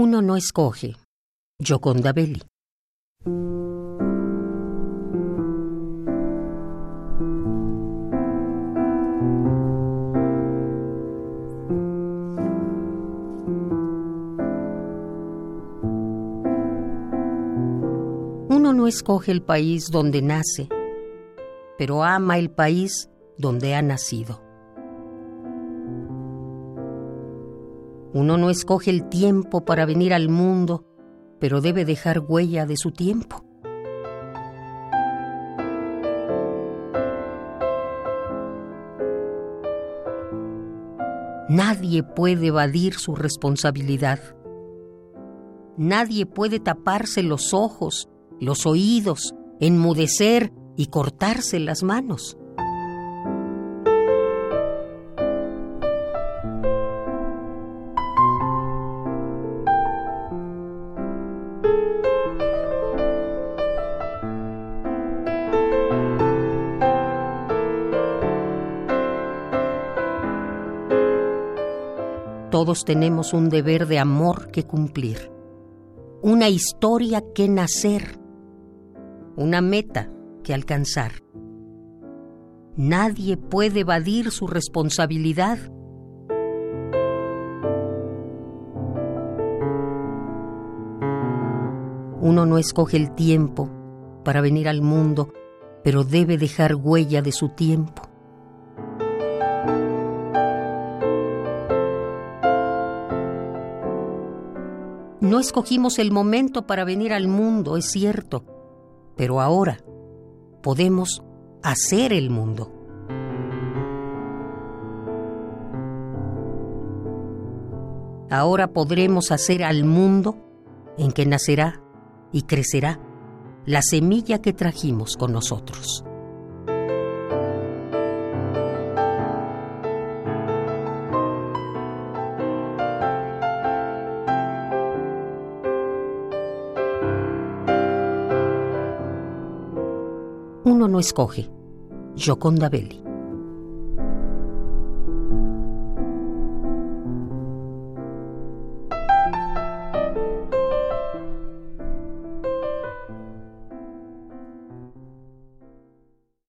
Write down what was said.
Uno no escoge. Gioconda Belli. Uno no escoge el país donde nace, pero ama el país donde ha nacido. Uno no escoge el tiempo para venir al mundo, pero debe dejar huella de su tiempo. Nadie puede evadir su responsabilidad. Nadie puede taparse los ojos, los oídos, enmudecer y cortarse las manos. Todos tenemos un deber de amor que cumplir, una historia que nacer, una meta que alcanzar. Nadie puede evadir su responsabilidad. Uno no escoge el tiempo para venir al mundo, pero debe dejar huella de su tiempo. No escogimos el momento para venir al mundo, es cierto, pero ahora podemos hacer el mundo. Ahora podremos hacer al mundo en que nacerá y crecerá la semilla que trajimos con nosotros. Uno no escoge. Gioconda Belli.